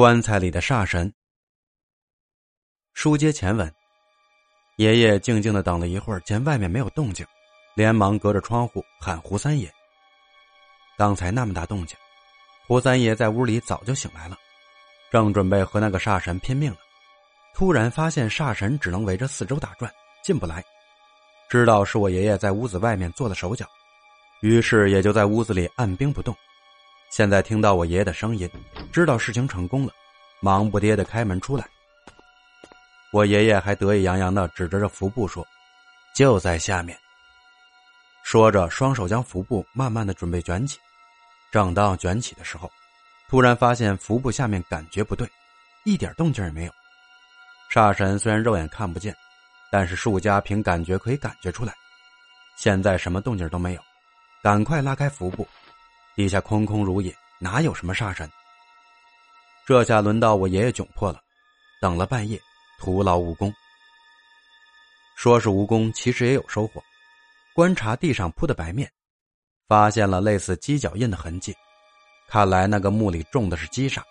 棺材里的煞神。书接前文，爷爷静静的等了一会儿，见外面没有动静，连忙隔着窗户喊胡三爷。刚才那么大动静，胡三爷在屋里早就醒来了，正准备和那个煞神拼命呢，突然发现煞神只能围着四周打转，进不来，知道是我爷爷在屋子外面做了手脚，于是也就在屋子里按兵不动。现在听到我爷爷的声音，知道事情成功了，忙不迭的开门出来。我爷爷还得意洋洋的指着这符布说：“就在下面。”说着，双手将符布慢慢的准备卷起。正当卷起的时候，突然发现符布下面感觉不对，一点动静也没有。煞神虽然肉眼看不见，但是术家凭感觉可以感觉出来。现在什么动静都没有，赶快拉开符布。地下空空如也，哪有什么煞神？这下轮到我爷爷窘迫了，等了半夜，徒劳无功。说是无功，其实也有收获。观察地上铺的白面，发现了类似鸡脚印的痕迹，看来那个墓里种的是鸡煞，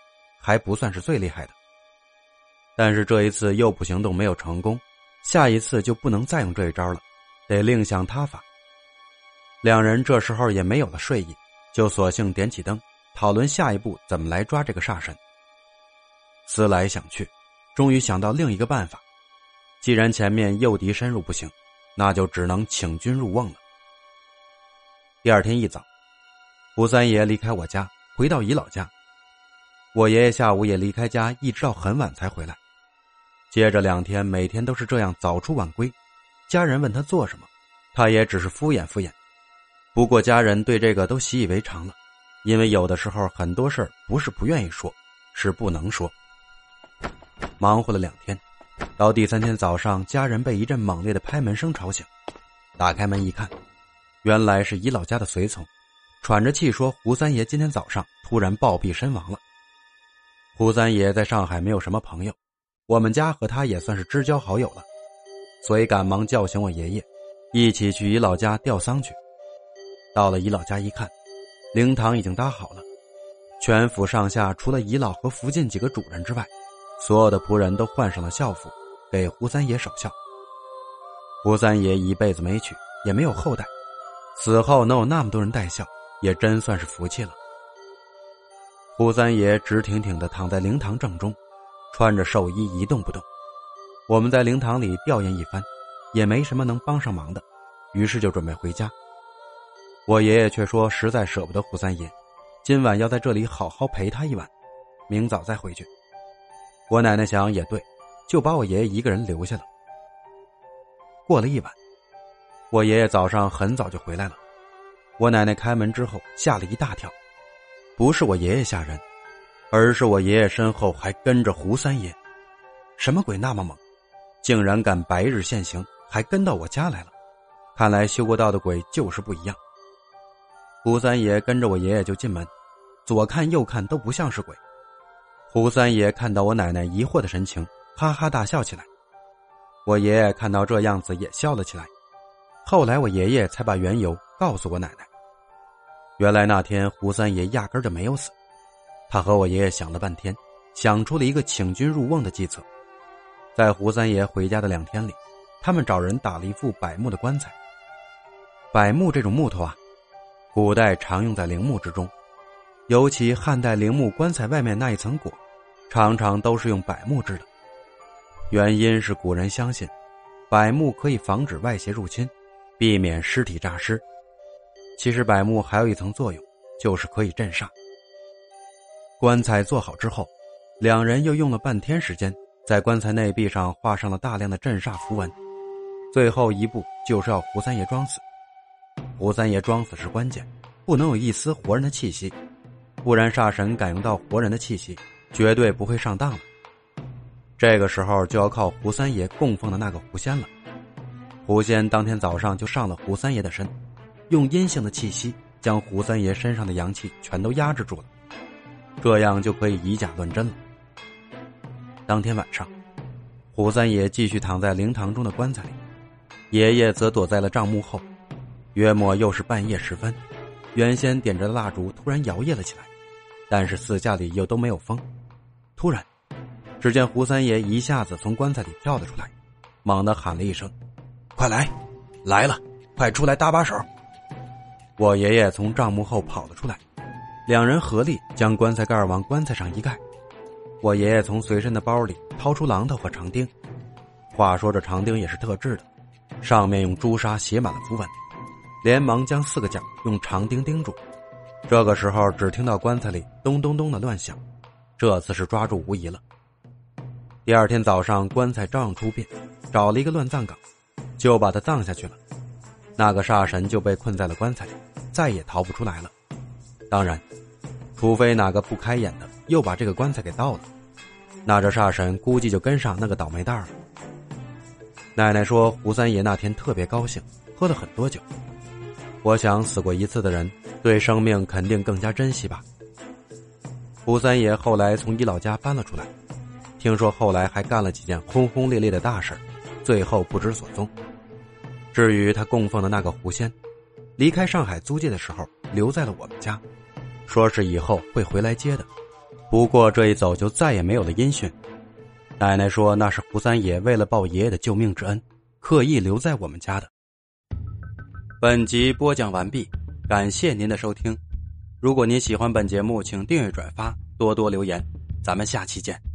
还不算是最厉害的。但是这一次诱捕行动没有成功，下一次就不能再用这一招了，得另想他法。两人这时候也没有了睡意。就索性点起灯，讨论下一步怎么来抓这个煞神。思来想去，终于想到另一个办法。既然前面诱敌深入不行，那就只能请君入瓮了。第二天一早，胡三爷离开我家，回到姨老家。我爷爷下午也离开家，一直到很晚才回来。接着两天，每天都是这样早出晚归。家人问他做什么，他也只是敷衍敷衍。不过家人对这个都习以为常了，因为有的时候很多事儿不是不愿意说，是不能说。忙活了两天，到第三天早上，家人被一阵猛烈的拍门声吵醒。打开门一看，原来是姨老家的随从，喘着气说：“胡三爷今天早上突然暴毙身亡了。”胡三爷在上海没有什么朋友，我们家和他也算是知交好友了，所以赶忙叫醒我爷爷，一起去姨老家吊丧去。到了姨老家一看，灵堂已经搭好了，全府上下除了姨老和附近几个主人之外，所有的仆人都换上了孝服，给胡三爷守孝。胡三爷一辈子没娶，也没有后代，死后能有那么多人带孝，也真算是福气了。胡三爷直挺挺的躺在灵堂正中，穿着寿衣一动不动。我们在灵堂里调研一番，也没什么能帮上忙的，于是就准备回家。我爷爷却说：“实在舍不得胡三爷，今晚要在这里好好陪他一晚，明早再回去。”我奶奶想也对，就把我爷爷一个人留下了。过了一晚，我爷爷早上很早就回来了。我奶奶开门之后吓了一大跳，不是我爷爷吓人，而是我爷爷身后还跟着胡三爷。什么鬼那么猛，竟然敢白日现形，还跟到我家来了？看来修过道的鬼就是不一样。胡三爷跟着我爷爷就进门，左看右看都不像是鬼。胡三爷看到我奶奶疑惑的神情，哈哈大笑起来。我爷爷看到这样子也笑了起来。后来我爷爷才把缘由告诉我奶奶。原来那天胡三爷压根就没有死，他和我爷爷想了半天，想出了一个请君入瓮的计策。在胡三爷回家的两天里，他们找人打了一副柏木的棺材。柏木这种木头啊。古代常用在陵墓之中，尤其汉代陵墓棺材外面那一层椁，常常都是用柏木制的。原因是古人相信，柏木可以防止外邪入侵，避免尸体诈尸。其实柏木还有一层作用，就是可以镇煞。棺材做好之后，两人又用了半天时间，在棺材内壁上画上了大量的镇煞符文。最后一步就是要胡三爷装死。胡三爷装死是关键，不能有一丝活人的气息，不然煞神感应到活人的气息，绝对不会上当了。这个时候就要靠胡三爷供奉的那个狐仙了。狐仙当天早上就上了胡三爷的身，用阴性的气息将胡三爷身上的阳气全都压制住了，这样就可以以假乱真了。当天晚上，胡三爷继续躺在灵堂中的棺材里，爷爷则躲在了帐幕后。约莫又是半夜时分，原先点着的蜡烛突然摇曳了起来，但是四下里又都没有风。突然，只见胡三爷一下子从棺材里跳了出来，猛地喊了一声：“快来，来了，快出来搭把手！”我爷爷从帐幕后跑了出来，两人合力将棺材盖往棺材上一盖。我爷爷从随身的包里掏出榔头和长钉，话说这长钉也是特制的，上面用朱砂写满了符文，连忙将四个角用长钉钉住。这个时候，只听到棺材里咚咚咚的乱响，这次是抓住无疑了。第二天早上，棺材照样出殡，找了一个乱葬岗，就把他葬下去了。那个煞神就被困在了棺材里。再也逃不出来了。当然，除非哪个不开眼的又把这个棺材给盗了，那这煞神估计就跟上那个倒霉蛋了。奶奶说，胡三爷那天特别高兴，喝了很多酒。我想，死过一次的人对生命肯定更加珍惜吧。胡三爷后来从姨老家搬了出来，听说后来还干了几件轰轰烈烈的大事，最后不知所踪。至于他供奉的那个狐仙。离开上海租界的时候，留在了我们家，说是以后会回来接的。不过这一走就再也没有了音讯。奶奶说那是胡三爷为了报爷爷的救命之恩，刻意留在我们家的。本集播讲完毕，感谢您的收听。如果您喜欢本节目，请订阅、转发，多多留言。咱们下期见。